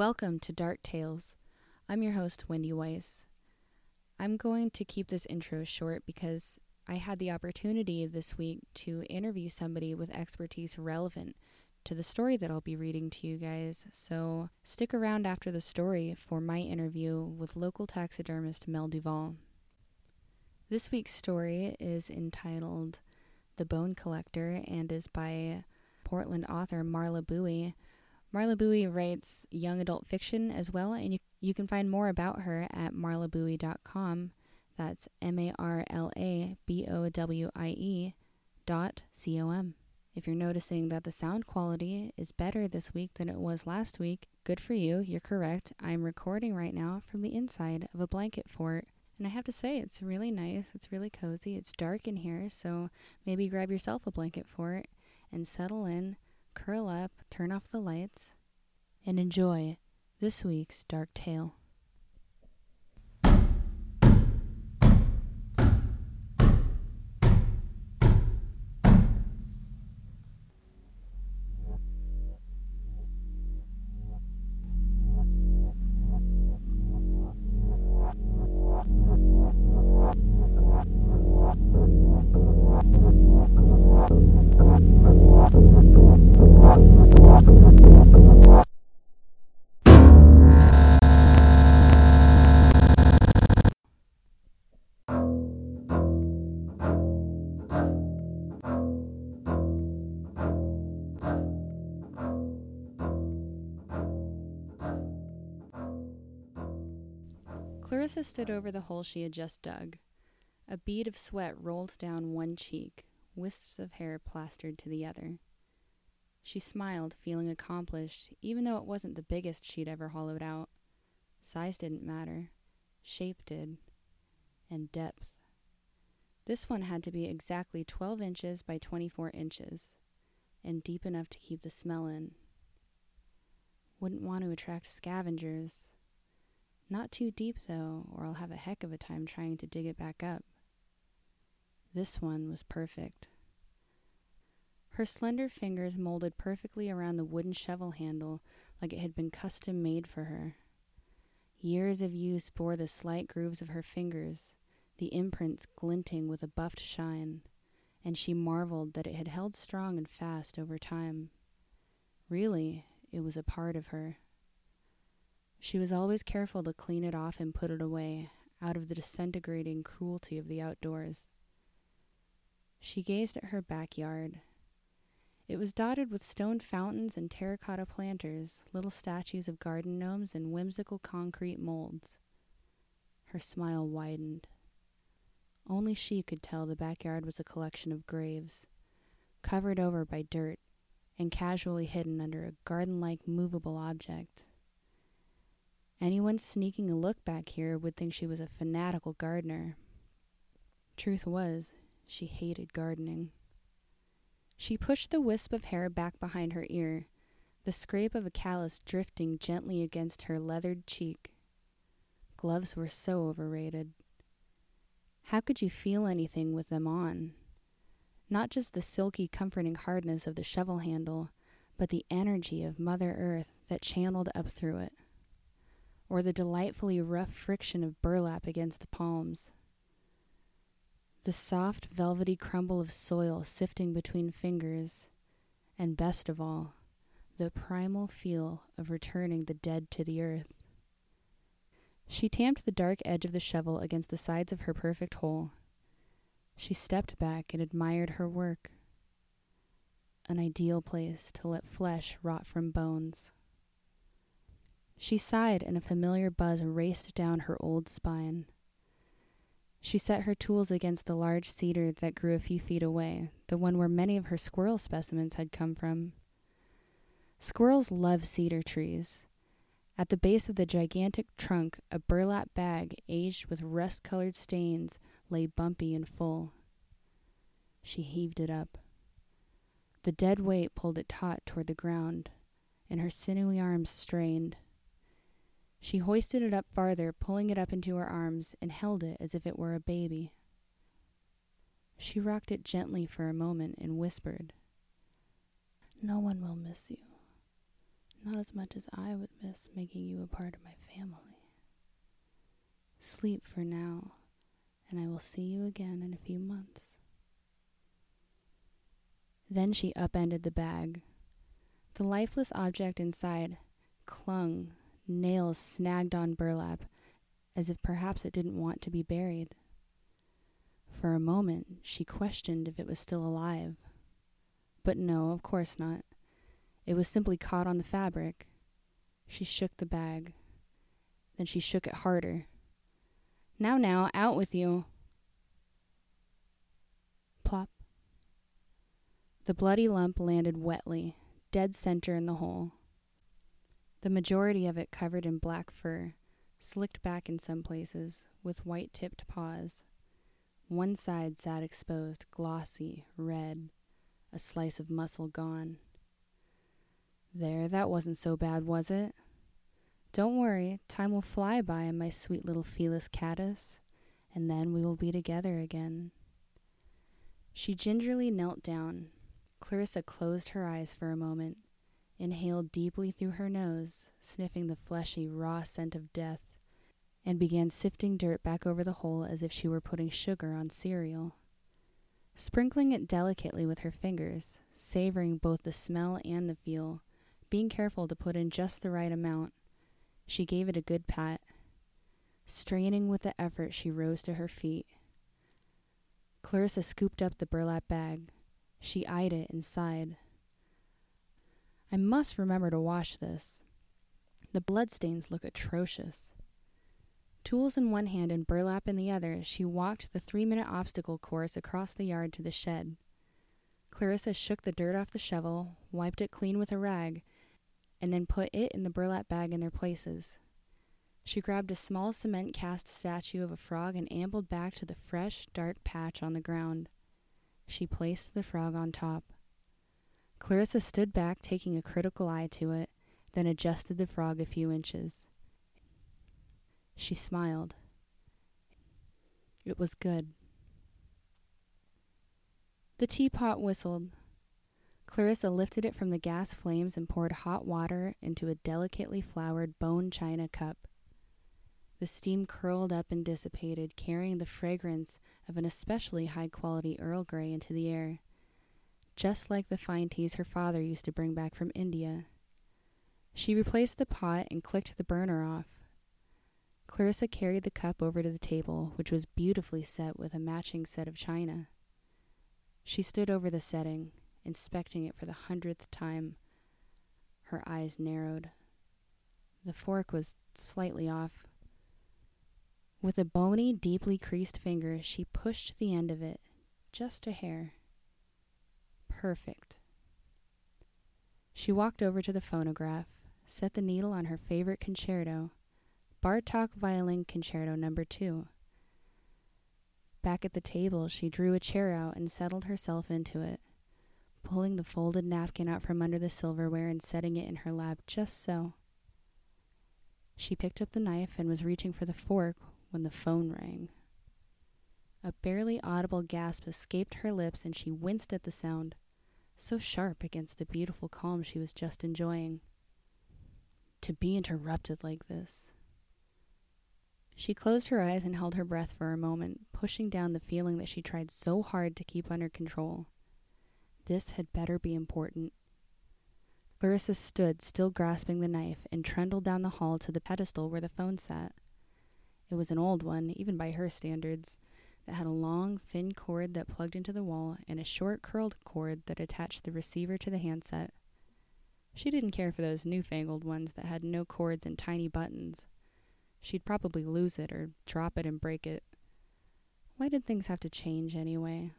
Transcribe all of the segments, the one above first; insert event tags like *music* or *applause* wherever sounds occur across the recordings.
Welcome to Dark Tales. I'm your host, Wendy Weiss. I'm going to keep this intro short because I had the opportunity this week to interview somebody with expertise relevant to the story that I'll be reading to you guys. So stick around after the story for my interview with local taxidermist Mel Duval. This week's story is entitled The Bone Collector and is by Portland author Marla Bowie. Marla Bowie writes young adult fiction as well, and you, you can find more about her at marlabowie.com. That's M A R L A B O W I E dot C O M. If you're noticing that the sound quality is better this week than it was last week, good for you. You're correct. I'm recording right now from the inside of a blanket fort. And I have to say, it's really nice. It's really cozy. It's dark in here, so maybe grab yourself a blanket fort and settle in curl up, turn off the lights, and enjoy this week's Dark Tale. Clarissa stood over the hole she had just dug. A bead of sweat rolled down one cheek, wisps of hair plastered to the other. She smiled, feeling accomplished, even though it wasn't the biggest she'd ever hollowed out. Size didn't matter, shape did, and depth. This one had to be exactly 12 inches by 24 inches, and deep enough to keep the smell in. Wouldn't want to attract scavengers. Not too deep, though, or I'll have a heck of a time trying to dig it back up. This one was perfect. Her slender fingers molded perfectly around the wooden shovel handle like it had been custom made for her. Years of use bore the slight grooves of her fingers, the imprints glinting with a buffed shine, and she marveled that it had held strong and fast over time. Really, it was a part of her. She was always careful to clean it off and put it away, out of the disintegrating cruelty of the outdoors. She gazed at her backyard. It was dotted with stone fountains and terracotta planters, little statues of garden gnomes, and whimsical concrete molds. Her smile widened. Only she could tell the backyard was a collection of graves, covered over by dirt and casually hidden under a garden like movable object. Anyone sneaking a look back here would think she was a fanatical gardener. Truth was, she hated gardening. She pushed the wisp of hair back behind her ear, the scrape of a callus drifting gently against her leathered cheek. Gloves were so overrated. How could you feel anything with them on? Not just the silky, comforting hardness of the shovel handle, but the energy of Mother Earth that channeled up through it or the delightfully rough friction of burlap against the palms. The soft, velvety crumble of soil sifting between fingers, and best of all, the primal feel of returning the dead to the earth. She tamped the dark edge of the shovel against the sides of her perfect hole. She stepped back and admired her work. An ideal place to let flesh rot from bones. She sighed, and a familiar buzz raced down her old spine. She set her tools against the large cedar that grew a few feet away, the one where many of her squirrel specimens had come from. Squirrels love cedar trees. At the base of the gigantic trunk, a burlap bag aged with rust colored stains lay bumpy and full. She heaved it up. The dead weight pulled it taut toward the ground, and her sinewy arms strained. She hoisted it up farther, pulling it up into her arms, and held it as if it were a baby. She rocked it gently for a moment and whispered, No one will miss you. Not as much as I would miss making you a part of my family. Sleep for now, and I will see you again in a few months. Then she upended the bag. The lifeless object inside clung, nails snagged on burlap, as if perhaps it didn't want to be buried. For a moment, she questioned if it was still alive. But no, of course not. It was simply caught on the fabric. She shook the bag. Then she shook it harder. Now, now, out with you. Plop. The bloody lump landed wetly, dead center in the hole. The majority of it covered in black fur, slicked back in some places, with white tipped paws. One side sat exposed, glossy, red, a slice of muscle gone. There, that wasn't so bad, was it? Don't worry, time will fly by, my sweet little Felis catus, and then we will be together again. She gingerly knelt down. Clarissa closed her eyes for a moment, inhaled deeply through her nose, sniffing the fleshy, raw scent of death, and began sifting dirt back over the hole as if she were putting sugar on cereal. Sprinkling it delicately with her fingers, savoring both the smell and the feel, being careful to put in just the right amount, she gave it a good pat. Straining with the effort, she rose to her feet. Clarissa scooped up the burlap bag. She eyed it and sighed. I must remember to wash this. The bloodstains look atrocious. Tools in one hand and burlap in the other, she walked the three minute obstacle course across the yard to the shed. Clarissa shook the dirt off the shovel, wiped it clean with a rag, and then put it and the burlap bag in their places. She grabbed a small cement cast statue of a frog and ambled back to the fresh, dark patch on the ground. She placed the frog on top. Clarissa stood back, taking a critical eye to it, then adjusted the frog a few inches. She smiled. It was good. The teapot whistled. Clarissa lifted it from the gas flames and poured hot water into a delicately flowered bone china cup. The steam curled up and dissipated, carrying the fragrance of an especially high quality Earl Grey into the air, just like the fine teas her father used to bring back from India. She replaced the pot and clicked the burner off. Clarissa carried the cup over to the table, which was beautifully set with a matching set of china. She stood over the setting, inspecting it for the hundredth time. Her eyes narrowed. The fork was slightly off. With a bony, deeply creased finger, she pushed the end of it, just a hair. Perfect. She walked over to the phonograph, set the needle on her favorite concerto, Bartok Violin Concerto Number 2. Back at the table, she drew a chair out and settled herself into it pulling the folded napkin out from under the silverware and setting it in her lap just so. She picked up the knife and was reaching for the fork when the phone rang. A barely audible gasp escaped her lips and she winced at the sound, so sharp against the beautiful calm she was just enjoying. To be interrupted like this. She closed her eyes and held her breath for a moment, pushing down the feeling that she tried so hard to keep under control. This had better be important. Clarissa stood, still grasping the knife, and trundled down the hall to the pedestal where the phone sat. It was an old one, even by her standards, that had a long, thin cord that plugged into the wall and a short, curled cord that attached the receiver to the handset. She didn't care for those newfangled ones that had no cords and tiny buttons. She'd probably lose it or drop it and break it. Why did things have to change anyway?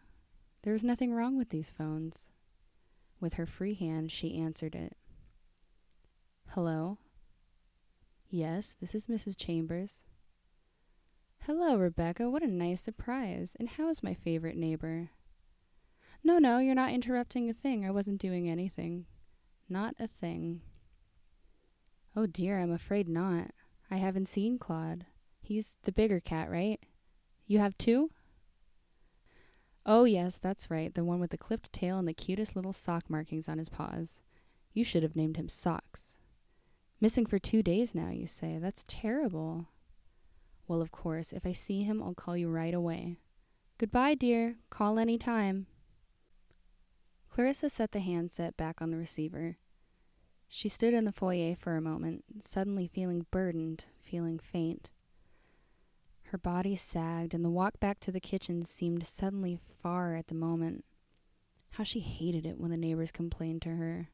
There was nothing wrong with these phones. With her free hand, she answered it. Hello? Yes, this is Mrs. Chambers. Hello, Rebecca. What a nice surprise. And how is my favorite neighbor? No, no, you're not interrupting a thing. I wasn't doing anything. Not a thing. Oh dear, I'm afraid not. I haven't seen Claude. He's the bigger cat, right? You have two? Oh, yes, that's right, the one with the clipped tail and the cutest little sock markings on his paws. You should have named him Socks. Missing for two days now, you say. That's terrible. Well, of course, if I see him, I'll call you right away. Goodbye, dear. Call any time. Clarissa set the handset back on the receiver. She stood in the foyer for a moment, suddenly feeling burdened, feeling faint. Her body sagged, and the walk back to the kitchen seemed suddenly far at the moment. How she hated it when the neighbors complained to her.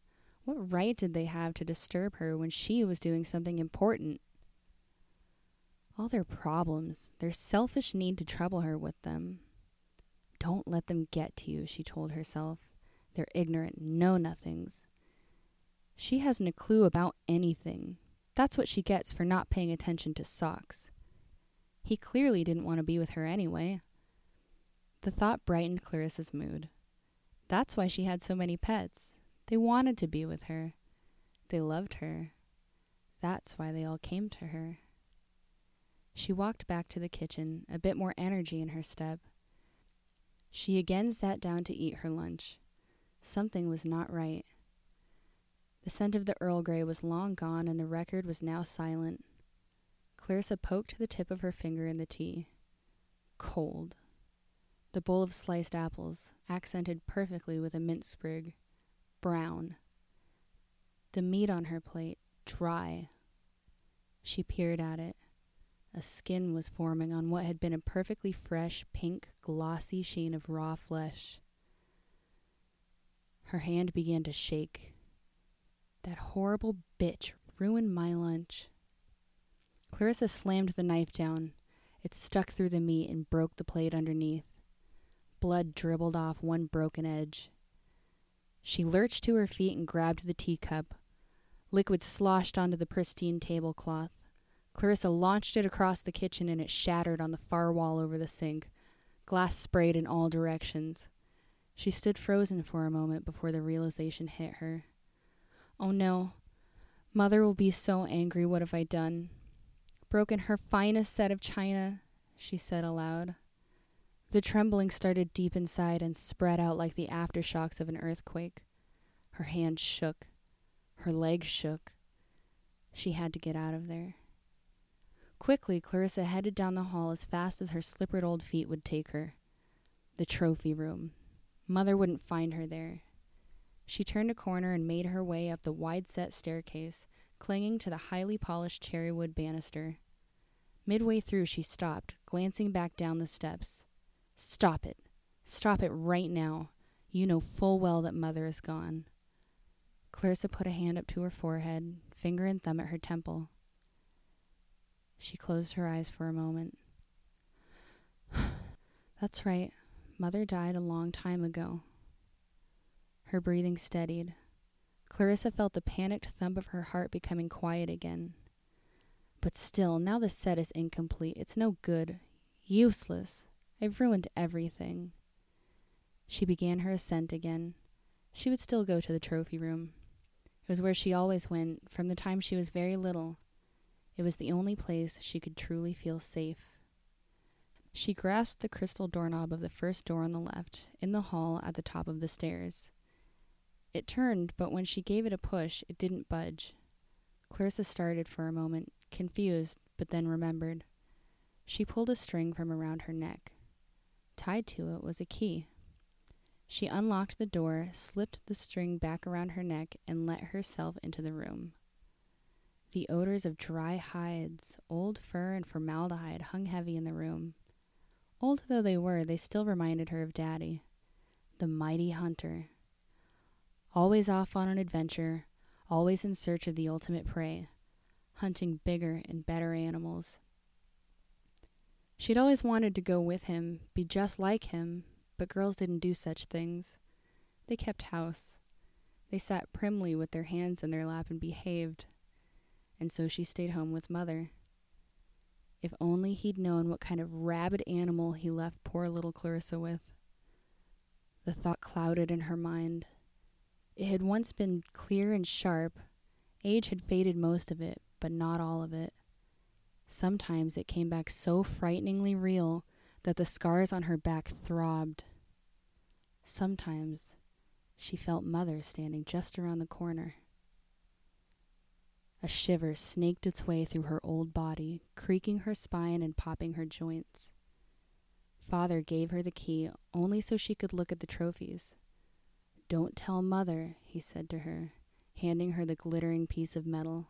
What right did they have to disturb her when she was doing something important? All their problems, their selfish need to trouble her with them. Don't let them get to you, she told herself. They're ignorant, know nothings. She hasn't a clue about anything. That's what she gets for not paying attention to socks. He clearly didn't want to be with her anyway. The thought brightened Clarissa's mood. That's why she had so many pets. They wanted to be with her. They loved her. That's why they all came to her. She walked back to the kitchen, a bit more energy in her step. She again sat down to eat her lunch. Something was not right. The scent of the Earl Grey was long gone, and the record was now silent. Clarissa poked the tip of her finger in the tea. Cold. The bowl of sliced apples, accented perfectly with a mint sprig brown. The meat on her plate, dry. She peered at it. A skin was forming on what had been a perfectly fresh, pink, glossy sheen of raw flesh. Her hand began to shake. That horrible bitch ruined my lunch. Clarissa slammed the knife down. It stuck through the meat and broke the plate underneath. Blood dribbled off one broken edge. She lurched to her feet and grabbed the teacup. Liquid sloshed onto the pristine tablecloth. Clarissa launched it across the kitchen and it shattered on the far wall over the sink. Glass sprayed in all directions. She stood frozen for a moment before the realization hit her. Oh no. Mother will be so angry. What have I done? Broken her finest set of china, she said aloud. The trembling started deep inside and spread out like the aftershocks of an earthquake. Her hands shook. Her legs shook. She had to get out of there. Quickly, Clarissa headed down the hall as fast as her slippered old feet would take her. The trophy room. Mother wouldn't find her there. She turned a corner and made her way up the wide set staircase, clinging to the highly polished cherry wood banister. Midway through, she stopped, glancing back down the steps. Stop it. Stop it right now. You know full well that mother is gone. Clarissa put a hand up to her forehead, finger and thumb at her temple. She closed her eyes for a moment. *sighs* That's right. Mother died a long time ago. Her breathing steadied. Clarissa felt the panicked thump of her heart becoming quiet again. But still, now the set is incomplete. It's no good. Useless. I've ruined everything. She began her ascent again. She would still go to the trophy room. It was where she always went from the time she was very little. It was the only place she could truly feel safe. She grasped the crystal doorknob of the first door on the left, in the hall at the top of the stairs. It turned, but when she gave it a push, it didn't budge. Clarissa started for a moment, confused, but then remembered. She pulled a string from around her neck. Tied to it was a key. She unlocked the door, slipped the string back around her neck, and let herself into the room. The odors of dry hides, old fur, and formaldehyde hung heavy in the room. Old though they were, they still reminded her of Daddy, the mighty hunter. Always off on an adventure, always in search of the ultimate prey, hunting bigger and better animals. She'd always wanted to go with him, be just like him, but girls didn't do such things. They kept house. They sat primly with their hands in their lap and behaved. And so she stayed home with mother. If only he'd known what kind of rabid animal he left poor little Clarissa with. The thought clouded in her mind. It had once been clear and sharp. Age had faded most of it, but not all of it. Sometimes it came back so frighteningly real that the scars on her back throbbed. Sometimes she felt Mother standing just around the corner. A shiver snaked its way through her old body, creaking her spine and popping her joints. Father gave her the key only so she could look at the trophies. Don't tell Mother, he said to her, handing her the glittering piece of metal.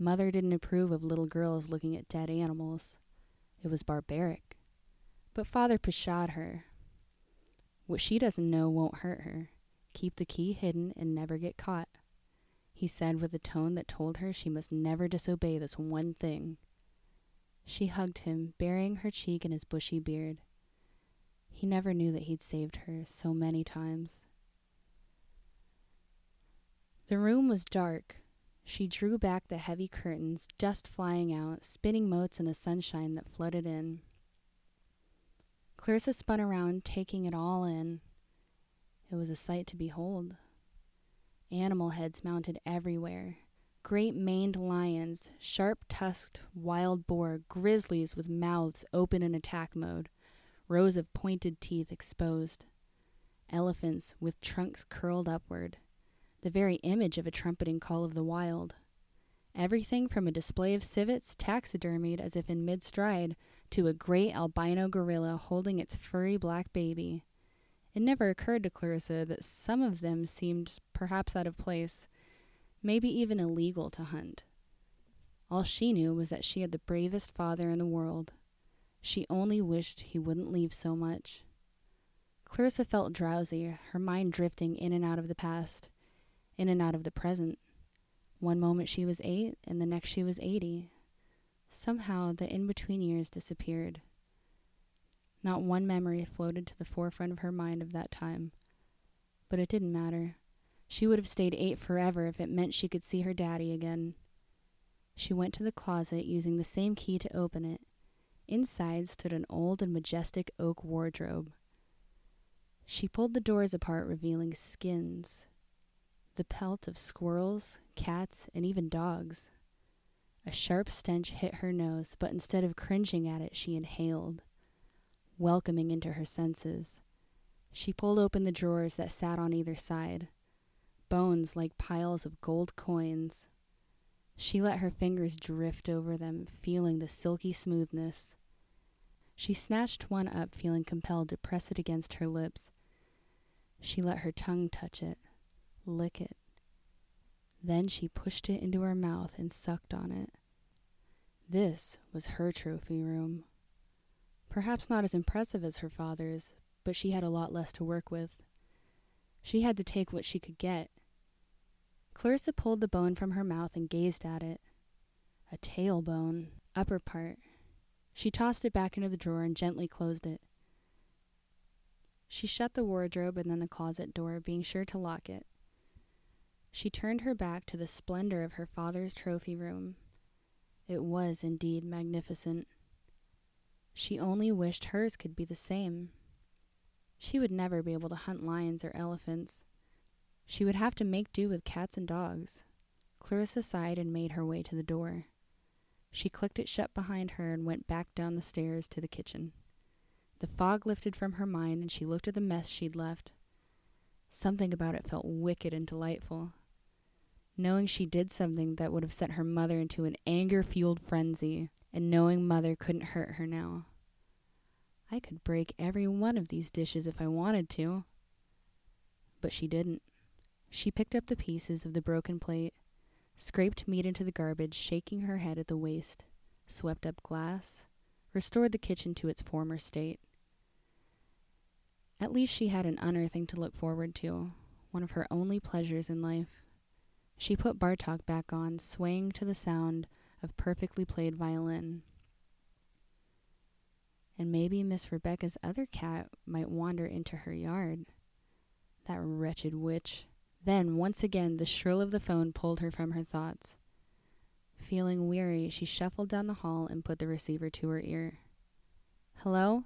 Mother didn't approve of little girls looking at dead animals. It was barbaric. But Father pshawed her. What she doesn't know won't hurt her. Keep the key hidden and never get caught he said with a tone that told her she must never disobey this one thing. She hugged him, burying her cheek in his bushy beard. He never knew that he'd saved her so many times. The room was dark. She drew back the heavy curtains, dust flying out, spinning motes in the sunshine that flooded in. Clarissa spun around, taking it all in. It was a sight to behold. Animal heads mounted everywhere. Great maned lions, sharp tusked wild boar, grizzlies with mouths open in attack mode, rows of pointed teeth exposed, elephants with trunks curled upward, the very image of a trumpeting call of the wild. Everything from a display of civets taxidermied as if in mid stride to a great albino gorilla holding its furry black baby. It never occurred to Clarissa that some of them seemed perhaps out of place, maybe even illegal to hunt. All she knew was that she had the bravest father in the world. She only wished he wouldn't leave so much. Clarissa felt drowsy, her mind drifting in and out of the past, in and out of the present. One moment she was eight, and the next she was eighty. Somehow the in between years disappeared. Not one memory floated to the forefront of her mind of that time. But it didn't matter. She would have stayed eight forever if it meant she could see her daddy again. She went to the closet using the same key to open it. Inside stood an old and majestic oak wardrobe. She pulled the doors apart, revealing skins, the pelt of squirrels, cats, and even dogs. A sharp stench hit her nose, but instead of cringing at it, she inhaled welcoming into her senses. She pulled open the drawers that sat on either side, bones like piles of gold coins. She let her fingers drift over them, feeling the silky smoothness. She snatched one up, feeling compelled to press it against her lips. She let her tongue touch it, lick it. Then she pushed it into her mouth and sucked on it. This was her trophy room. Perhaps not as impressive as her father's, but she had a lot less to work with. She had to take what she could get. Clarissa pulled the bone from her mouth and gazed at it. A tailbone, upper part. She tossed it back into the drawer and gently closed it. She shut the wardrobe and then the closet door, being sure to lock it. She turned her back to the splendor of her father's trophy room. It was indeed magnificent. She only wished hers could be the same. She would never be able to hunt lions or elephants. She would have to make do with cats and dogs. Clarissa sighed and made her way to the door. She clicked it shut behind her and went back down the stairs to the kitchen. The fog lifted from her mind and she looked at the mess she'd left. Something about it felt wicked and delightful. Knowing she did something that would have sent her mother into an anger fueled frenzy, and knowing mother couldn't hurt her now. I could break every one of these dishes if I wanted to. But she didn't. She picked up the pieces of the broken plate, scraped meat into the garbage, shaking her head at the waste, swept up glass, restored the kitchen to its former state. At least she had an unearthing to look forward to, one of her only pleasures in life. She put Bartok back on, swaying to the sound of perfectly played violin. And maybe Miss Rebecca's other cat might wander into her yard. That wretched witch. Then, once again, the shrill of the phone pulled her from her thoughts. Feeling weary, she shuffled down the hall and put the receiver to her ear. Hello?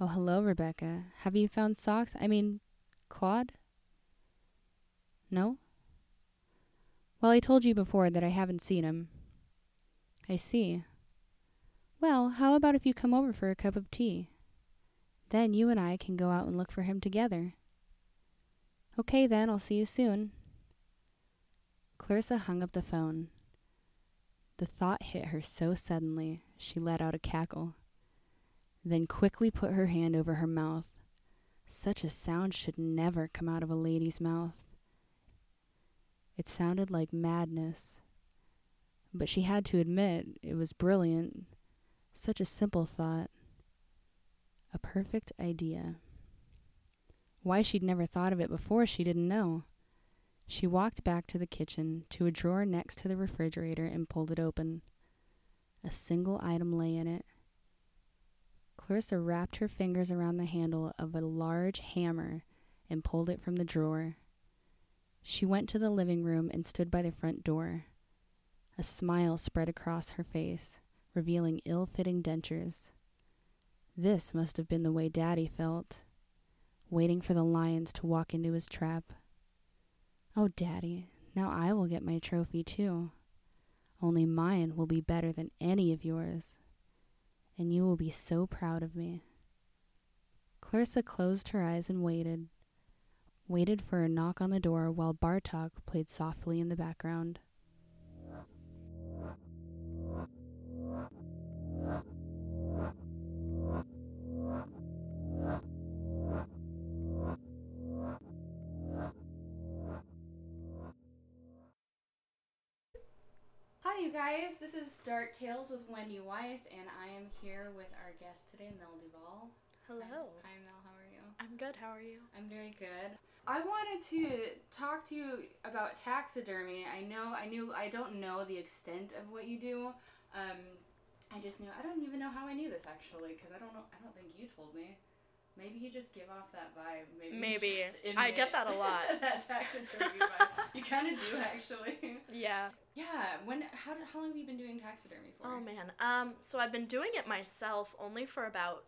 Oh, hello, Rebecca. Have you found socks? I mean, Claude? No? Well, I told you before that I haven't seen him. I see. Well, how about if you come over for a cup of tea? Then you and I can go out and look for him together. Okay, then, I'll see you soon. Clarissa hung up the phone. The thought hit her so suddenly, she let out a cackle, then quickly put her hand over her mouth. Such a sound should never come out of a lady's mouth. It sounded like madness. But she had to admit it was brilliant. Such a simple thought. A perfect idea. Why she'd never thought of it before, she didn't know. She walked back to the kitchen, to a drawer next to the refrigerator, and pulled it open. A single item lay in it. Clarissa wrapped her fingers around the handle of a large hammer and pulled it from the drawer. She went to the living room and stood by the front door. A smile spread across her face, revealing ill fitting dentures. This must have been the way Daddy felt, waiting for the lions to walk into his trap. Oh, Daddy, now I will get my trophy too. Only mine will be better than any of yours. And you will be so proud of me. Clarissa closed her eyes and waited. Waited for a knock on the door while Bartok played softly in the background. You guys. This is Dark Tales with Wendy Weiss, and I am here with our guest today, Mel Duval. Hello. Hi, Mel. How are you? I'm good. How are you? I'm very good. I wanted to talk to you about taxidermy. I know, I knew, I don't know the extent of what you do. Um, I just knew. I don't even know how I knew this actually, because I don't know. I don't think you told me. Maybe you just give off that vibe. Maybe. Maybe. I get that a lot. *laughs* that taxidermy vibe. You kind of do actually. Yeah. Yeah. When? How? How long have you been doing taxidermy for? Oh man. Um. So I've been doing it myself only for about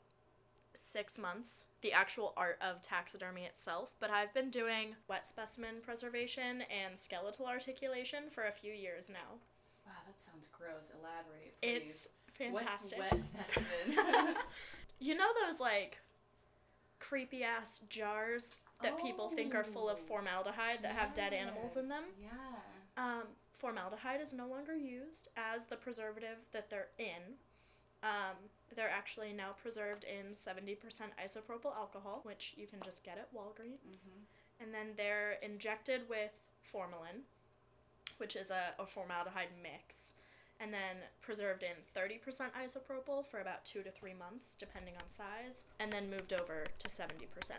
six months. The actual art of taxidermy itself, but I've been doing wet specimen preservation and skeletal articulation for a few years now. Wow, that sounds gross. Elaborate, please. It's fantastic. What's wet specimen? *laughs* *laughs* You know those like creepy ass jars that people think are full of Oh. formaldehyde that have dead animals in them? Yeah. Um, formaldehyde is no longer used as the preservative that they're in. Um, they're actually now preserved in 70% isopropyl alcohol, which you can just get at Walgreens. Mhm. And then they're injected with formalin, which is a, a formaldehyde mix, and then preserved in 30% isopropyl for about two to three months, depending on size, and then moved over to 70%.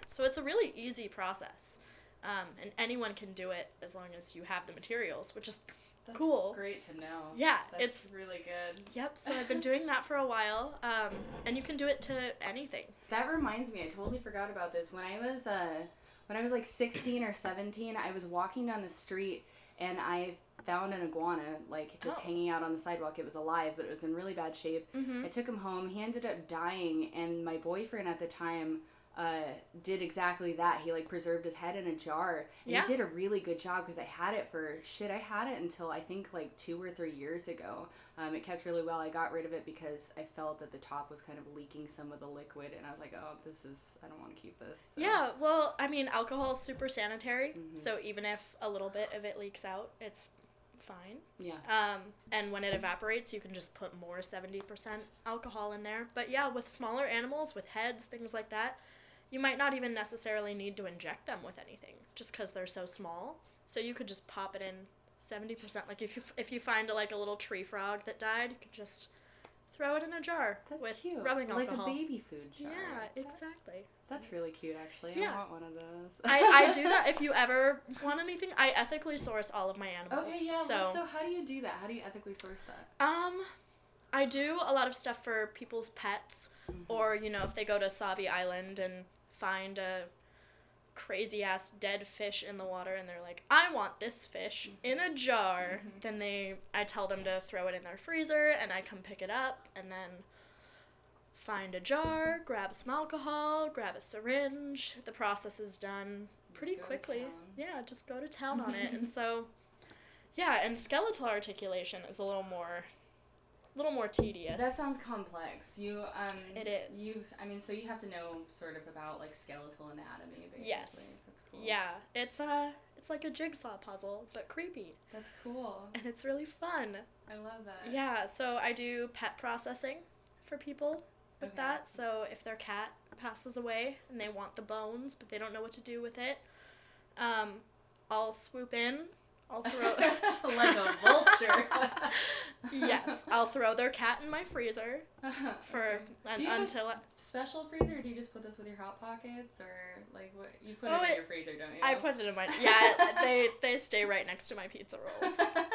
So it's a really easy process. Um, and anyone can do it as long as you have the materials, which is That's Cool. Great to know. Yeah, That's it's really good. Yep, so I've been *laughs* doing that for a while, um, and you can do it to anything. That reminds me, I totally forgot about this. When I was uh when I was like 16 or 17, I was walking down the street and I found an iguana like just Oh. hanging out on the sidewalk. It was alive, but it was in really bad shape. Mm-hmm. I took him home. He ended up dying, and my boyfriend at the time uh, did exactly that. He like preserved his head in a jar, and Yeah. he did a really good job because I had it for shit. I had it until I think like two or three years ago. Um, it kept really well. I got rid of it because I felt that the top was kind of leaking some of the liquid, and I was like, oh, this is I don't want to keep this. So- Yeah, well, I mean, alcohol is super sanitary, Mhm. so even if a little bit of it leaks out, it's fine. yeah. Um, and when it evaporates, you can just put more 70% alcohol in there. But yeah, with smaller animals, with heads, things like that, you might not even necessarily need to inject them with anything just because they're so small. So you could just pop it in 70%. Like if you, if you find a, like a little tree frog that died, you could just throw it in a jar That's with cute. rubbing like alcohol. a baby food jar. Yeah, exactly. That's really cute, actually. Yeah. I want one of those. I, I do that if *laughs* you ever want anything. I ethically source all of my animals. Okay, yeah. So, so how do you do that? How do you ethically source that? um, I do a lot of stuff for people's pets, Mm-hmm. or you know, if they go to Sauvie Island and find a crazy ass dead fish in the water, and they're like, "I want this fish in a jar," Mhm. then they, I tell them to throw it in their freezer, and I come pick it up, and then find a jar, grab some alcohol, grab a syringe. The process is done pretty quickly. Yeah, just go to town on it. *laughs* And so, yeah, and skeletal articulation is a little more little more tedious. That sounds complex. You um It is. You I mean so you have to know sort of about like skeletal anatomy basically. Yes. That's cool. yeah, it's a it's like a jigsaw puzzle, but creepy, That's cool. and it's really fun. I love that. Yeah, so I do pet processing for people with Okay. that. So if their cat passes away and they want the bones, but they don't know what to do with it, um, I'll swoop in. I'll throw. *laughs* *laughs* like a vulture. yes, I'll throw their cat in my freezer *laughs* for Okay. un- Do you have a until I, special freezer or do you just put this with your hot pockets or like what you put Oh, it in it- your freezer, don't you? I put it in my yeah. They they stay right next to my pizza rolls. awesome.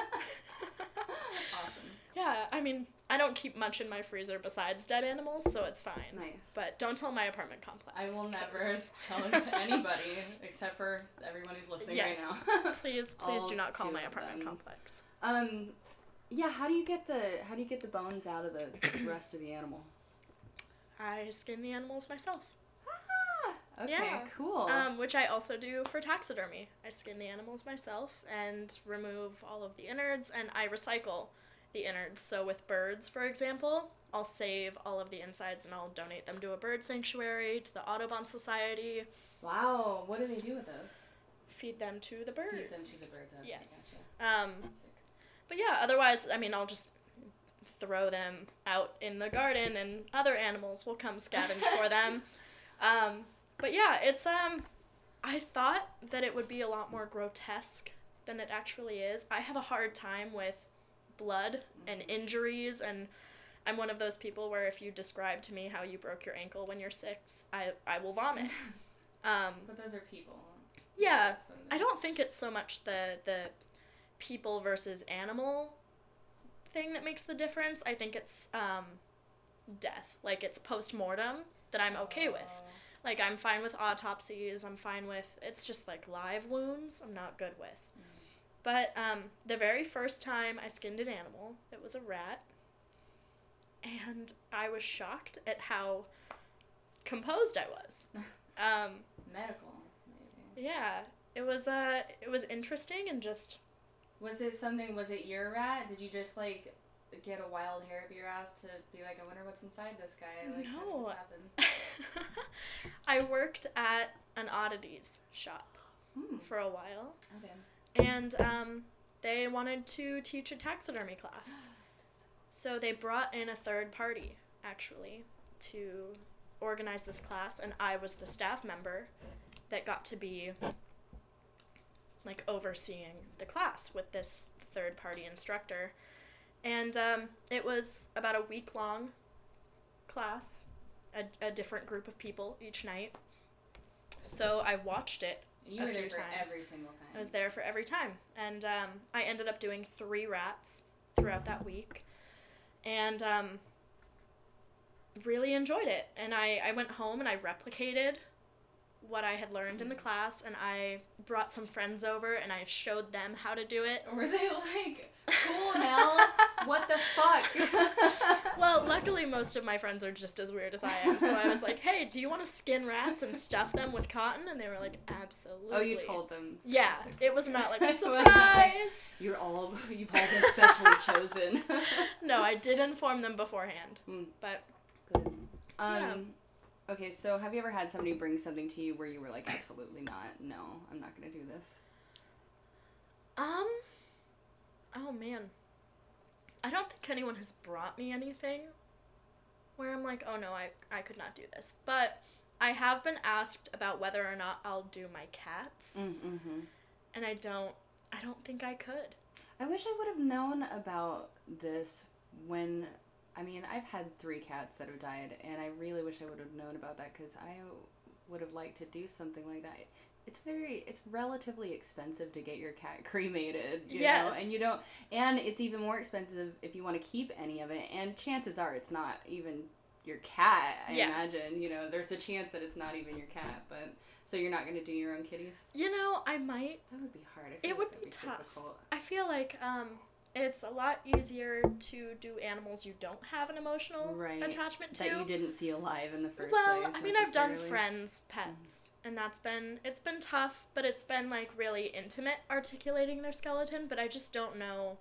Yeah, I mean I don't keep much in my freezer besides dead animals, so it's fine. Nice. But don't tell my apartment complex. I will never *laughs* tell it *laughs* to anybody except for everyone who's listening Yes. right now. *laughs* Please, please All do not call my apartment complex. um, yeah. How do you get the How do you get the bones out of the *coughs* rest of the animal? I skin the animals myself. Ah, okay, Yeah. cool. Um, which I also do for taxidermy. I skin the animals myself and remove all of the innards, and I recycle the innards. So with birds, for example, I'll save all of the insides and I'll donate them to a bird sanctuary, to the Audubon Society, wow. What do they do with those? feed them to the birds. Feed them to the birds. Okay, Yes. gotcha. Um, but yeah, otherwise, I mean, I'll just throw them out in the garden, and other animals will come scavenge for *laughs* them. Um, but yeah, it's um, I thought that it would be a lot more grotesque than it actually is. I have a hard time with blood and injuries, and I'm one of those people where if you describe to me how you broke your ankle when you're six, I I will vomit. *laughs* Um, But those are people. yeah, That's what it I don't think it's so much the the people versus animal thing that makes the difference. I think it's um, death, like it's post mortem that I'm okay with. Oh. Like I'm fine with autopsies. I'm fine with it's just like live wounds. I'm not good with. But um, the very first time I skinned an animal, it was a rat, and I was shocked at how composed I was. *laughs* Um, Medical, maybe. yeah, it was uh, it was interesting and just Was it something? Was it your rat? Did you just like get a wild hair up your ass to be like, I wonder what's inside this guy? Like, No. did this happen? *laughs* I worked at an oddities shop Hmm. for a while, Okay. And um, they wanted to teach a taxidermy class. So they brought in a third party, actually, to organize this class, and I was the staff member that got to be like overseeing the class with this third party instructor. And um, it was about a week long class, a, a different group of people each night. So I watched it You A were there few for times. every single time. I was there for every time. And um, I ended up doing three rats throughout that week. And um, really enjoyed it. And I, I went home and I replicated what I had learned in the class. And I brought some friends over and I showed them how to do it. Were they like, cool, Nell? what the fuck? *laughs* Well, luckily, most of my friends are just as weird as I am. So I was like, hey, do you want to skin rats and stuff them with cotton? And they were like, absolutely. oh, you told them. Yeah, it was not like, like- surprise! You're all, you've all been specially *laughs* chosen. No, I did inform them beforehand. Mm. But Good. Um, Yeah. Okay, so have you ever had somebody bring something to you where you were like, absolutely not, no, I'm not gonna do this? um oh man. I don't think anyone has brought me anything where I'm like, "Oh no, I I could not do this." But I have been asked about whether or not I'll do my cats, Mm-hmm. and I don't I don't think I could. I wish I would have known about this when. I mean, I've had three cats that have died, and I really wish I would have known about that because I would have liked to do something like that. It's very, it's relatively expensive to get your cat *laughs* cremated, you know, and you don't, and it's even more expensive if you want to keep any of it. And chances are, it's not even your cat. I Yeah. imagine, you know, there's a chance that it's not even your cat, but so you're not going to do your own kitties. You know, I might. That would be hard. It feel would like be tough. difficult. I feel like um it's a lot easier to do animals you don't have an emotional Right. attachment to. that you didn't see alive in the first well, place. Well, I mean, I've done friends' pets, and that's been it's been tough, but it's been like really intimate articulating their skeleton. But I just don't know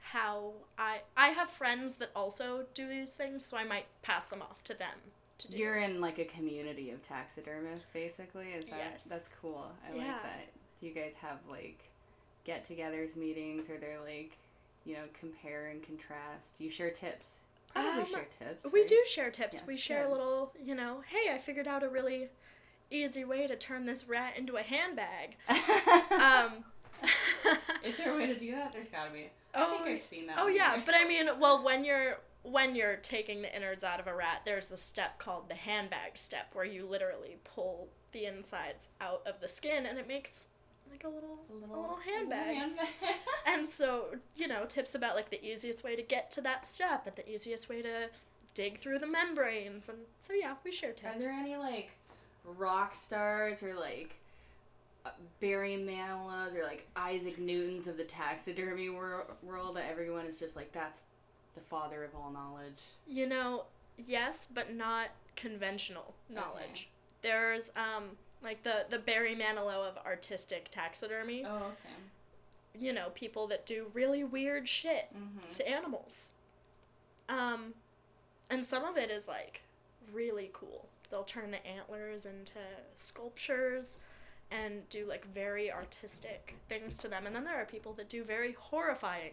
how I I have friends that also do these things, so I might pass them off to them to do. You're in like a community of taxidermists, basically. Is that Yes. that's cool? I Yeah. like that. Do you guys have like get-togethers, meetings, or they're like, you know, compare and contrast? You share tips? Probably Um, share tips. we do share tips. Yeah, we share a little, you know, hey, I figured out a really easy way to turn this rat into a handbag. *laughs* Um, Is there a way to do that? There's gotta be. I Oh, think I've seen that. Oh yeah, but I mean, well, when you're when you're taking the innards out of a rat, there's the step called the handbag step, where you literally pull the insides out of the skin, and it makes like a little a little, handbag. And *laughs* so, you know, tips about like the easiest way to get to that step, and the easiest way to dig through the membranes, and so yeah, we share tips. Are there any like rock stars or like uh, Barry Manilows or like Isaac Newtons of the taxidermy wor- world that everyone is just like that's the father of all knowledge? You know, yes, but not conventional knowledge. Okay. There's um like the the Barry Manilow of artistic taxidermy. Oh, okay. You know, people that do really weird shit Mm-hmm. to animals. Um and some of it is like really cool. They'll turn the antlers into sculptures and do like very artistic things to them. And then there are people that do very horrifying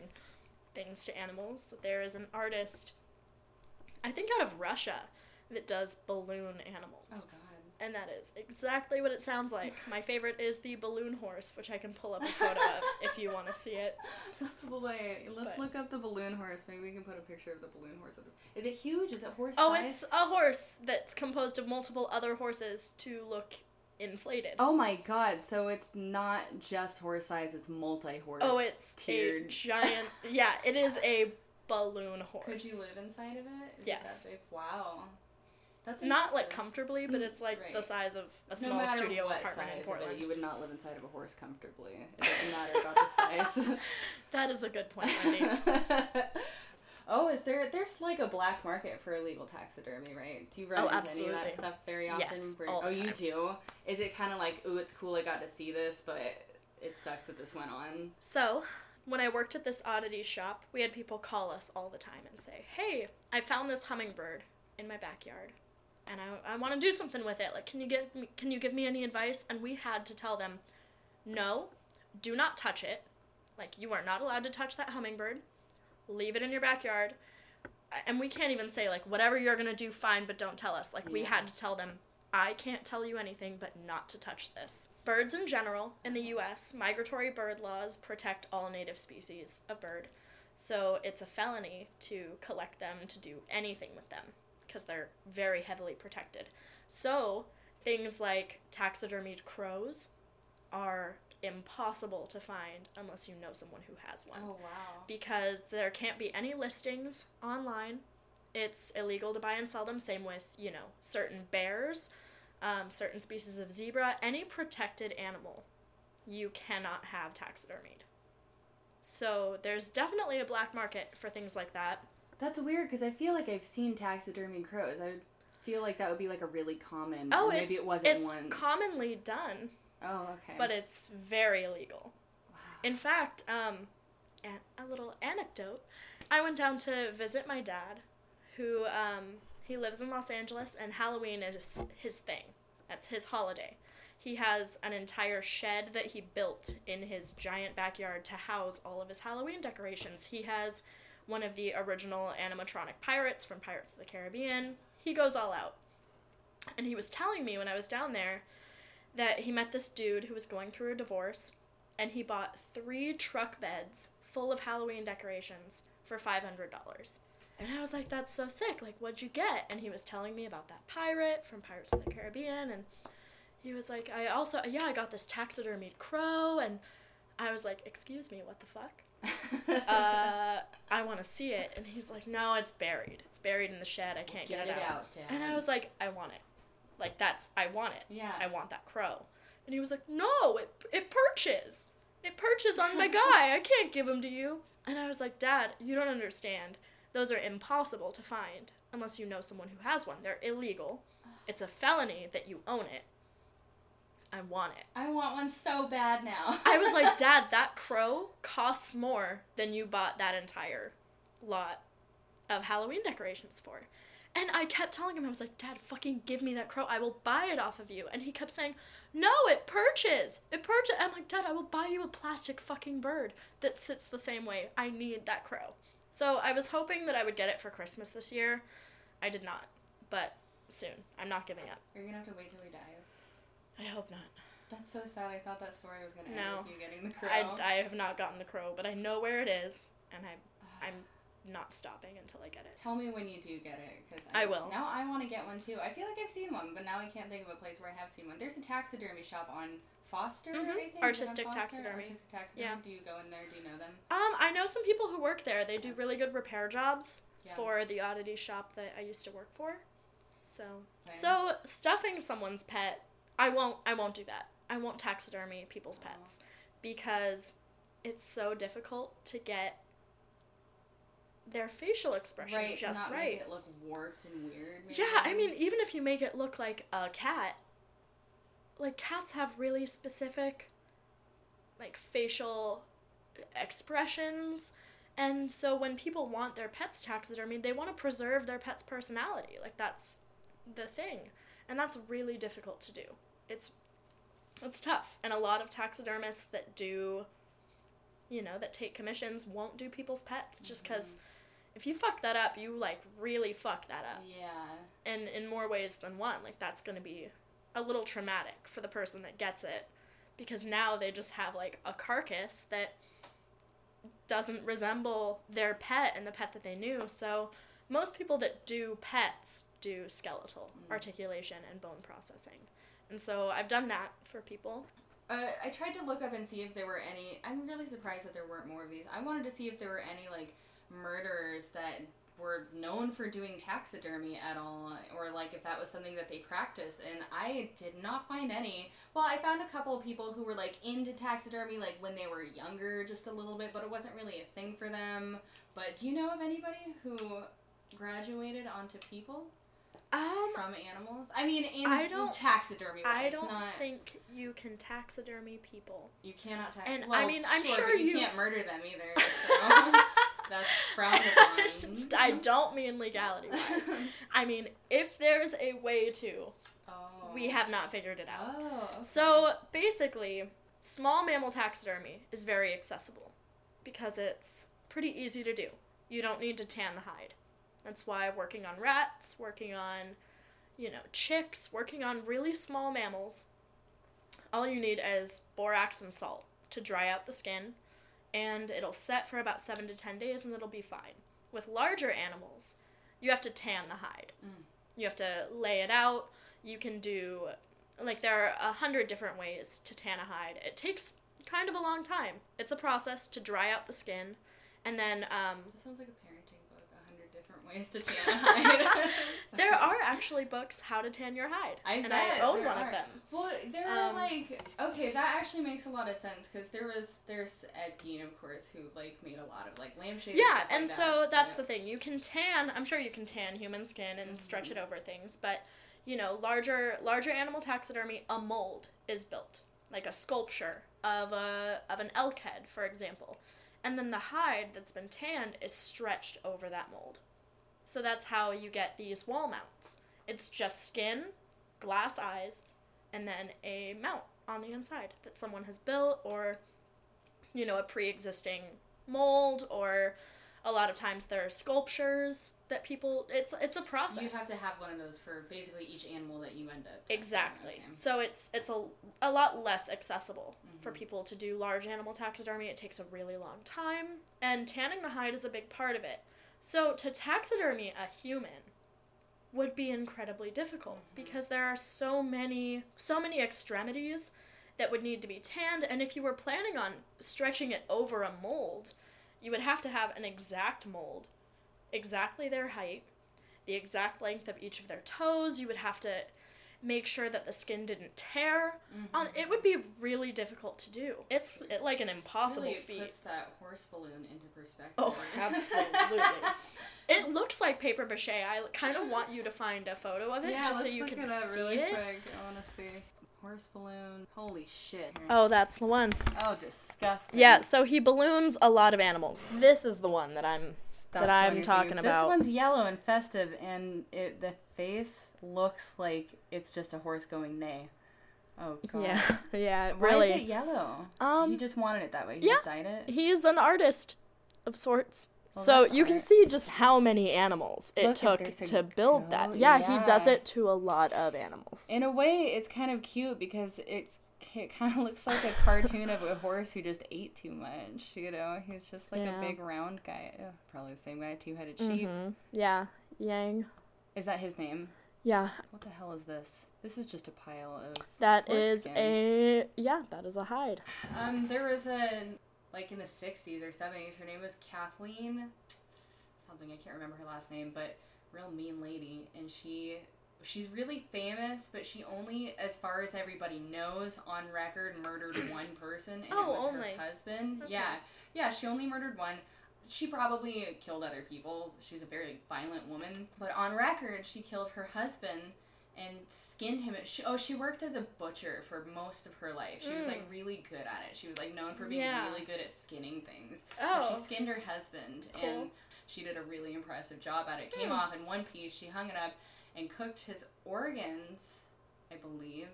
things to animals. There is an artist, I think out of Russia, that does balloon animals. Oh God. And that is exactly what it sounds like. My favorite is the balloon horse, which I can pull up a photo of if you want to see it. *laughs* Let's wait. Let's But- look up the balloon horse. Maybe we can put a picture of the balloon horse. Is it huge? Is it horse Oh, size? it's a horse that's composed of multiple other horses to look inflated. Oh my God! So it's not just horse size; it's multi-horse. Oh, it's tiered. a giant. *laughs* yeah, it is a balloon horse. Could you live inside of it? Is Yes. Wow. That's Not like comfortably, but it's like the size of a small matter studio apartment size in Portland. It, you would not live inside of a horse comfortably. It doesn't matter about the size. *laughs* *laughs* That is a good point, Wendy. *laughs* oh, is there? There's like a black market for illegal taxidermy, right? Do you run Oh, into any of that stuff very often? Yes, Where- all oh, the oh, you do. Is it kind of like, ooh, it's cool, I got to see this, but it sucks that this went on? So, when I worked at this oddity shop, we had people call us all the time and say, Hey, I found this hummingbird in my backyard and I, I want to do something with it. Like, can you give me, can you give me any advice? And we had to tell them, No, do not touch it. Like, you are not allowed to touch that hummingbird. Leave it in your backyard. And we can't even say, like, whatever you're going to do, fine, but don't tell us. Like, we had to tell them, I can't tell you anything, but not to touch this. Birds in general in the US, migratory bird laws protect all native species of bird. So it's a felony to collect them to do anything with them because they're very heavily protected. So things like taxidermied crows are impossible to find unless you know someone who has one Oh, wow. because there can't be any listings online. It's illegal to buy and sell them. Same with, you know, certain bears, um, certain species of zebra, any protected animal, you cannot have taxidermied. So there's definitely a black market for things like that. That's weird because I feel like I've seen taxidermy crows. I feel like that would be like a really common. Oh, maybe it's, it wasn't it's once. commonly done, Oh, okay. but it's very illegal. wow. In fact, um, a little anecdote. I went down to visit my dad, who um, he lives in Los Angeles, and Halloween is his thing. That's his holiday. He has an entire shed that he built in his giant backyard to house all of his Halloween decorations. He has one of the original animatronic pirates from Pirates of the Caribbean. He goes all out. And he was telling me when I was down there that he met this dude who was going through a divorce and he bought three truck beds full of Halloween decorations for $500. And I was like, that's so sick. Like, what'd you get? And he was telling me about that pirate from Pirates of the Caribbean. And he was like, I also, yeah, I got this taxidermied crow. And I was like, excuse me, what the fuck? Uh, I want to see it. And he's like, no, it's buried. It's buried in the shed. I can't get, Get it, it out. out, Dad. And I was like, I want it. Like, that's, I want it. yeah. I want that crow. And he was like, No, it, it perches. It perches on my *laughs* guy. I can't give him to you. And I was like, Dad, you don't understand. Those are impossible to find unless you know someone who has one. They're illegal. It's a felony that you own it. I want it. I want one so bad now. *laughs* I was like, *laughs* Dad, that crow costs more than you bought that entire lot of Halloween decorations for. And I kept telling him, I was like, Dad, fucking give me that crow. I will buy it off of you. And he kept saying, No, it perches. It perches. I'm like, Dad, I will buy you a plastic fucking bird that sits the same way. I need that crow. So I was hoping that I would get it for Christmas this year. I did not. But soon. I'm not giving up. You're gonna have to wait till he dies. I hope not. That's so sad. I thought that story was gonna No. end with you getting the crow. I, I have not gotten the crow, but I know where it is, and I, *sighs* I'm not stopping until I get it. Tell me when you do get it, because I will. Now I want to get one too. I feel like I've seen one, but now I can't think of a place where I have seen one. There's a taxidermy shop on Foster, Mhm. I think. Is it on Artistic Foster? taxidermy. Artistic taxidermy. Yeah. Do you go in there? Do you know them? Um, I know some people who work there. They do really good repair jobs Yeah. for the oddity shop that I used to work for. So, Plans? so stuffing someone's pet, I won't. I won't do that. I won't taxidermy people's pets because it's so difficult to get their facial expression right, just not right. make it look warped and weird. Maybe. Yeah, I mean, even if you make it look like a cat, like cats have really specific, like facial expressions, and so when people want their pets taxidermied, they want to preserve their pet's personality. Like that's the thing, and that's really difficult to do. It's it's tough, and a lot of taxidermists that do, you know, that take commissions won't do people's pets just because. If you fuck that up, you like really fuck that up Yeah. and in more ways than one like that's going to be a little traumatic for the person that gets it because now they just have like a carcass that doesn't resemble their pet and the pet that they knew so most people that do pets do skeletal Mm. articulation and bone processing and so i've done that for people Uh, I tried to look up and see if there were any. I'm really surprised that there weren't more of these. I wanted to see if there were any like murderers that were known for doing taxidermy at all, or like if that was something that they practiced. And I did not find any. Well, I found a couple of people who were like into taxidermy, like when they were younger, just a little bit, but it wasn't really a thing for them. But do you know of anybody who graduated onto people um from animals? I mean, in I don't- taxidermy. i don't not, think you can taxidermy people You cannot tax. And, I mean, I'm sure, sure you, you- can't murder them either. *laughs* So that's frowned upon. I don't mean legality wise. *laughs* I mean, if there's a way to, Oh. we have not figured it out. Oh. okay. So basically, small mammal taxidermy is very accessible because it's pretty easy to do. You don't need to tan the hide. That's why working on rats, working on, you know, chicks, working on really small mammals, all you need is borax and salt to dry out the skin, and it'll set for about seven to ten days and it'll be fine. With larger animals, you have to tan the hide. Mm. You have to lay it out. You can do like there are a hundred different ways to tan a hide. It takes kind of a long time. It's a process to dry out the skin, and then um, sounds like a parenting book. A hundred different ways to tan a hide. *laughs* there are actually books how to tan your hide, I and I own one are. of them. Well, there are Um, like okay, that actually makes a lot of sense because there was there's Ed Gein, of course, who like made a lot of like lampshades. Yeah, stuff and like so that. that's the thing. You can tan. I'm sure you can tan human skin and stretch Mm-hmm. it over things, but you know, larger larger animal taxidermy, a mold is built, like a sculpture of a of an elk head, for example, and then the hide that's been tanned is stretched over that mold. So that's how you get these wall mounts. It's just skin, glass eyes, and then a mount on the inside that someone has built or you know, a pre-existing mold or a lot of times there are sculptures that people it's it's a process. You have to have one of those for basically each animal that you end up. Exactly. okay. So it's it's a, a lot less accessible for Mhm. people to do large animal taxidermy. It takes a really long time, and tanning the hide is a big part of it. So to taxidermy a human would be incredibly difficult because there are so many so many extremities that would need to be tanned and if you were planning on stretching it over a mold, you would have to have an exact mold, exactly their height, the exact length of each of their toes. You would have to make sure that the skin didn't tear. On Mhm. it would be really difficult to do. It's it, like an impossible really feat. puts that horse balloon into perspective. Oh, *laughs* absolutely. It looks like paper mache. I kind of want you to find a photo of it yeah, just so you can it see really it. quick. I want to see horse balloon. Holy shit. Oh, that's the one. Oh, disgusting. Yeah, so he balloons a lot of animals. This is the one that I'm That's that I'm talking about. This one's yellow and festive, and it the face looks like it's just a horse going neigh. Oh god. *laughs* yeah, yeah, Why really. is it yellow? Um, he just wanted it that way. He yeah. just dyed it. He's an artist of sorts. Well, so you can art. see just how many animals it Look, took to build that. Yeah, he does it to a lot of animals. In a way, it's kind of cute because it's it kind of *laughs* looks like a cartoon of a horse who just ate too much. You know, he's just like Yeah. a big round guy. Ugh, probably the same guy, two-headed sheep. Mhm. Yeah, Yang. Is that his name? Yeah, What the hell is this? This is just a pile of. That is skin. a yeah, that is a hide. Um, there was a like in the '60s or '70s. Her name was Kathleen something. I can't remember her last name, but real mean lady, and she she's really famous, but she only, as far as everybody knows, on record murdered one person, and Oh, it was only. her husband. Okay. Yeah, yeah, she only murdered one. She probably killed other people. She was a very violent woman, but on record, she killed her husband and skinned him. She, oh, she worked as a butcher for most of her life. She was like really good at it. She was like known for being Mm. Yeah. really good at skinning things. So Oh, she skinned her husband, Cool. and she did a really impressive job at it. Came Hmm. off in one piece. She hung it up and cooked his organs, I believe,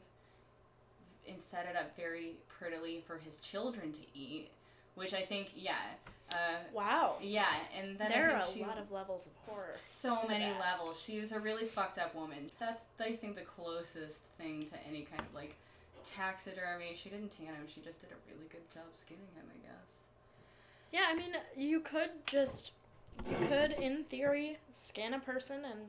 and set it up very prettily for his children to eat. Which I think, yeah, uh, wow. yeah, and then There are a she, lot of levels of horror. so many that. levels. She is a really fucked up woman. That's I think the closest thing to any kind of like taxidermy. She didn't tan him. She just did a really good job skinning him, I guess. Yeah, I mean, you could just, you could, in theory, scan a person and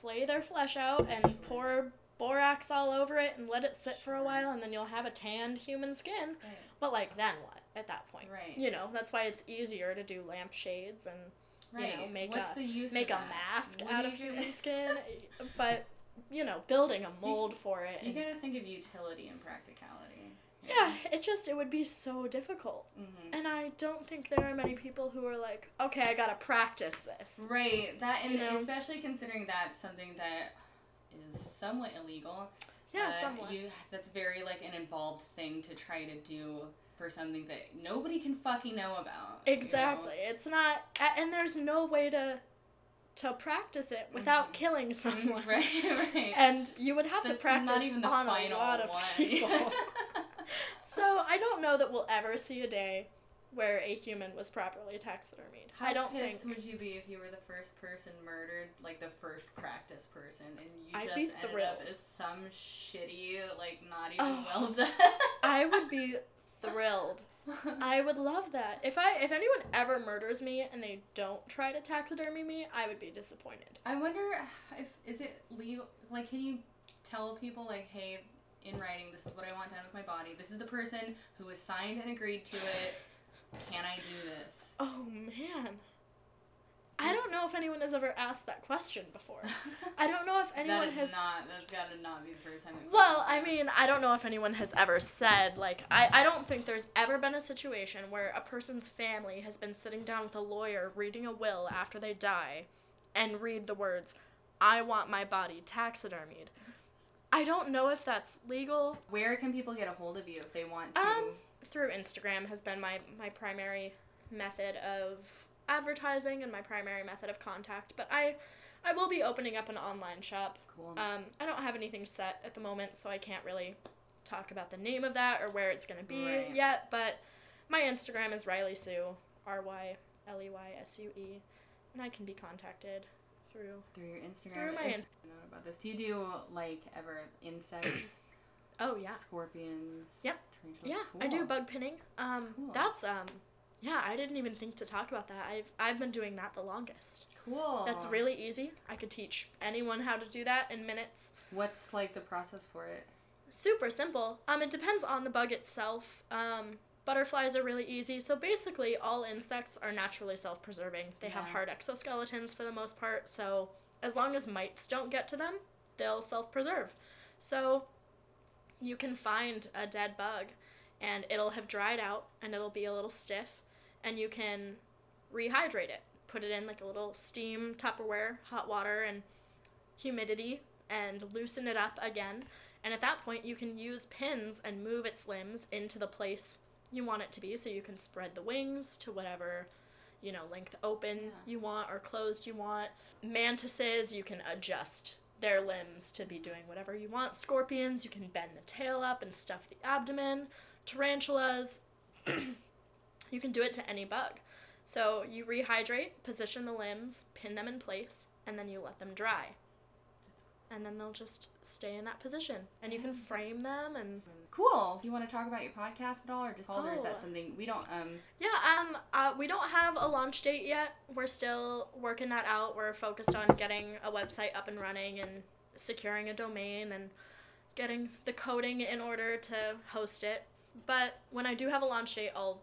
flay their flesh out and pour borax all over it and let it sit for a while, and then you'll have a tanned human skin. Right. But, like, then what at that point? Right. You know, that's why it's easier to do lampshades and Right. know, make What's a- make a mask What out of you- human skin. *laughs* But, you know, building a mold for it. You and- gotta think of utility and practicality. yeah, it just, it would be so difficult. hmm And I don't think there are many people who are like, okay, I gotta practice this. Right. That and You know? especially considering that's something that is somewhat illegal. Yeah, uh, somewhat. You that's very like an involved thing to try to do for something that nobody can fucking know about. you know? Exactly. It's not, and there's no way to to practice it without Mhm. killing *laughs* someone. right. Right. And you would have to practice not even the on a lot of one. people. *laughs* *laughs* so I don't know that we'll ever see a day where a human was properly taxidermied. How I don't pissed think. would you be if you were the first person murdered, like the first practice person, and you I'd just be ended up as some shitty, like not even Oh. well done? I would be thrilled. *laughs* I would love that. If I if anyone ever murders me and they don't try to taxidermy me, I would be disappointed. I wonder if is it legal? Like, can you tell people like, hey, in writing, this is what I want done with my body. This is the person who has signed and agreed to it. Can I do this? Oh man. I don't know if anyone has ever asked that question before. *laughs* I don't know if anyone that is has not. That's got to not be the first time. we've Well, I mean, I don't know if anyone has ever said, like, I, I don't think there's ever been a situation where a person's family has been sitting down with a lawyer reading a will after they die and read the words, I want my body taxidermied. I don't know if that's legal. where can people get a hold of you if they want to? Um, through Instagram has been my, my primary method of advertising and my primary method of contact, but I I will be opening up an online shop cool. um, I don't have anything set at the moment, so I can't really talk about the name of that or where it's going to be Right. yet. But my Instagram is Ryley Sue, R Y L E Y S U E, and I can be contacted through. through your Instagram. through my Is- in- I don't know about this. Do you do like ever insects, Oh yeah, scorpions? Yep. tarantulas? yeah, I do bug pinning. Um, Cool. that's um, yeah, I didn't even think to talk about that. I've I've been doing that the longest. Cool. That's really easy. I could teach anyone how to do that in minutes. What's like the process for it? super simple. Um, it depends on the bug itself. Um, butterflies are really easy. So basically, all insects are naturally self-preserving. They have hard exoskeletons for the most part. So as long as mites don't get to them, they'll self-preserve. So you can find a dead bug, and it'll have dried out, and it'll be a little stiff, and you can rehydrate it. Put it in like a little steam Tupperware, hot water, and humidity, and loosen it up again And at that point, you can use pins and move its limbs into the place you want it to be. So you can spread the wings to whatever, you know, length open Yeah. you want or closed you want. Mantises, you can adjust their limbs to be doing whatever you want. Scorpions, you can bend the tail up and stuff the abdomen. Tarantulas, *clears throat* you can do it to any bug. So you rehydrate, position the limbs, pin them in place, and then you let them dry. And then they'll just stay in that position. And you can frame them and Cool. Do you want to talk about your podcast at all, or just called, or is that something we don't? Um, yeah, um uh, we don't have a launch date yet. We're still working that out. We're focused on getting a website up and running and securing a domain and getting the coding in order to host it. But when I do have a launch date, I'll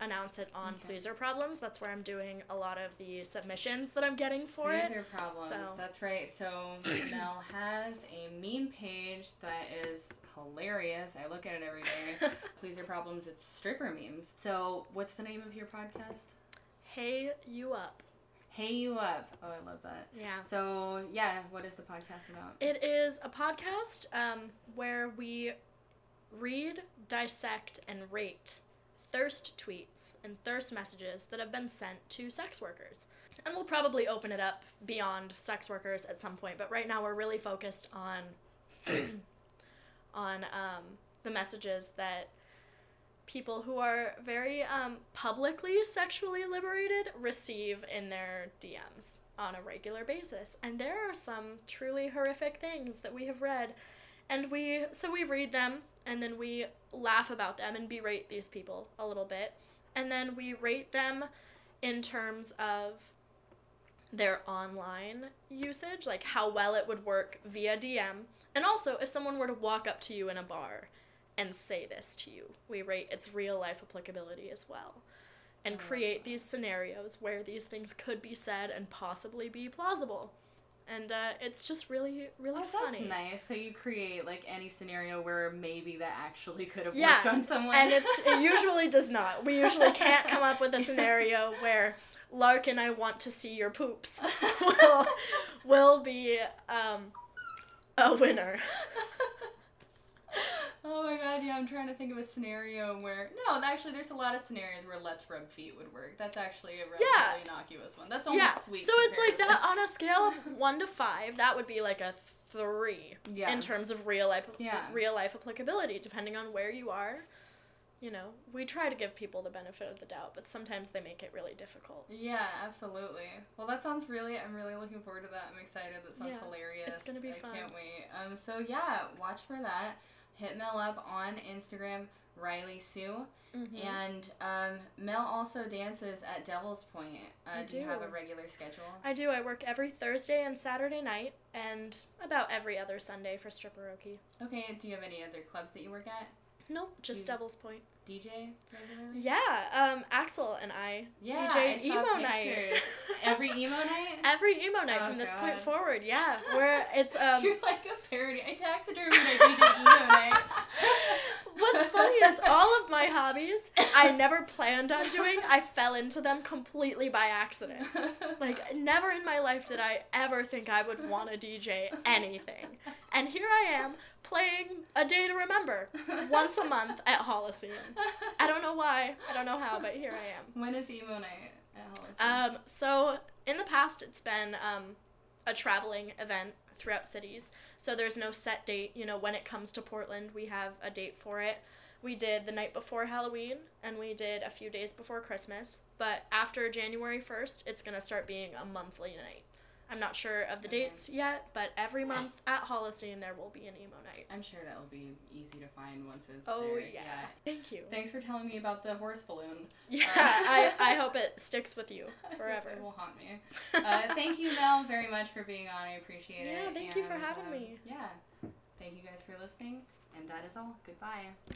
announce it on Okay. Pleaser Problems. That's where I'm doing a lot of the submissions that I'm getting for Pleaser it. are problems. so- That's right. So *clears throat* Mel has a meme page that is hilarious. I look at it every day. *laughs* Pleaser problems. It's stripper memes. So what's the name of your podcast? Hey you up. Hey you up. Oh, I love that. Yeah. So yeah, what is the podcast about? It is a podcast um, where we read, dissect, and rate thirst tweets and thirst messages that have been sent to sex workers. And we'll probably open it up beyond sex workers at some point, but right now we're really focused on *clears throat* on um, the messages that people who are very um, publicly sexually liberated receive in their DMs on a regular basis. And there are some truly horrific things that we have read. And we, so we read them and then we laugh about them and berate these people a little bit. And then we rate them in terms of their online usage, like how well it would work via DM. And also, if someone were to walk up to you in a bar and say this to you, we rate its real life applicability as well. And create these scenarios where these things could be said and possibly be plausible. And uh, it's just really, really Oh, funny. that's nice. So you create like any scenario where maybe that actually could have Yeah, worked on someone. and it's it *laughs* usually does not. We usually can't come up with a scenario *laughs* where Lark and I want to see your poops *laughs* will will be um, a winner. Oh my god, yeah, I'm trying to think of a scenario where no, actually, there's a lot of scenarios where let's rub feet would work. That's actually a relatively Yeah. innocuous one. That's almost yeah, sweet. so it's like that *laughs* on a scale of one to five. That would be like a three Yeah. in terms of real life Yeah. real life applicability, depending on where you are. You know, we try to give people the benefit of the doubt, but sometimes they make it really difficult. yeah, absolutely. Well, that sounds really. I'm really looking forward to that. I'm excited. That sounds Yeah, hilarious. it's gonna be I fun. can't wait. Um. So yeah, watch for that. Hit Mel up on Instagram, Ryley Sue. Mhm. And um, Mel also dances at Devil's Point. Uh, I do. you have a regular schedule? I do. I work every Thursday and Saturday night, and about every other Sunday for Stripperoki. Okay, do you have any other clubs that you work at? Nope, just You- Devil's Point. DJ regularly? Yeah, um, Axel and I Yeah, DJ I emo night. *laughs* Every emo night? Every emo night Oh, from this point forward. Yeah, *laughs* where it's um. You're like a parody. I taxidermied my DJ emo *laughs* night. What's funny is all of my hobbies I never planned on doing. I fell into them completely by accident. Like never in my life did I ever think I would want to DJ anything. And here I am playing A Day to Remember *laughs* once a month at Holocene. I don't know why. I don't know how, but here I am. when is emo night at Hollis? Um, so in the past, it's been um, a traveling event throughout cities. So there's no set date. You know, when it comes to Portland, we have a date for it. We did the night before Halloween, and we did a few days before Christmas. But after January 1st, it's gonna start being a monthly night. I'm not sure of the Okay. dates yet, but every month at Holocene there will be an emo night. I'm sure that will be easy to find once it's Oh there. yeah. Thank you. Thanks for telling me about the horse balloon. Yeah, *laughs* I, I *laughs* hope it sticks with you *laughs* forever. it will haunt me. Uh, thank you, Mel, very much for being on. I appreciate it. Yeah, thank you for having um, me. Yeah. Thank you guys for listening. And that is all. Goodbye.